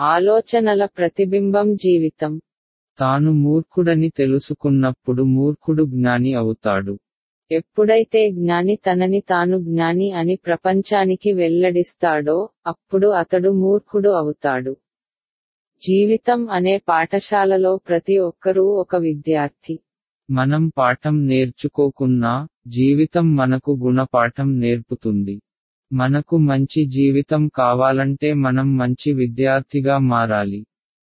ఆలోచనల ప్రతిబింబం జీవితం. తాను మూర్ఖుడని తెలుసుకున్నప్పుడు మూర్ఖుడు జ్ఞాని అవుతాడు. ఎప్పుడైతే జ్ఞాని తనని తాను జ్ఞాని అని ప్రపంచానికి వెల్లడిస్తాడో అప్పుడు అతడు మూర్ఖుడు అవుతాడు. జీవితం అనే పాఠశాలలో ప్రతి ఒక్కరూ ఒక విద్యార్థి. మనం పాఠం నేర్చుకోకున్నా జీవితం మనకు గుణపాఠం నేర్పుతుంది. మనకు మంచి జీవితం కావాలంటే మనం మంచి విద్యార్థిగా మారాలి.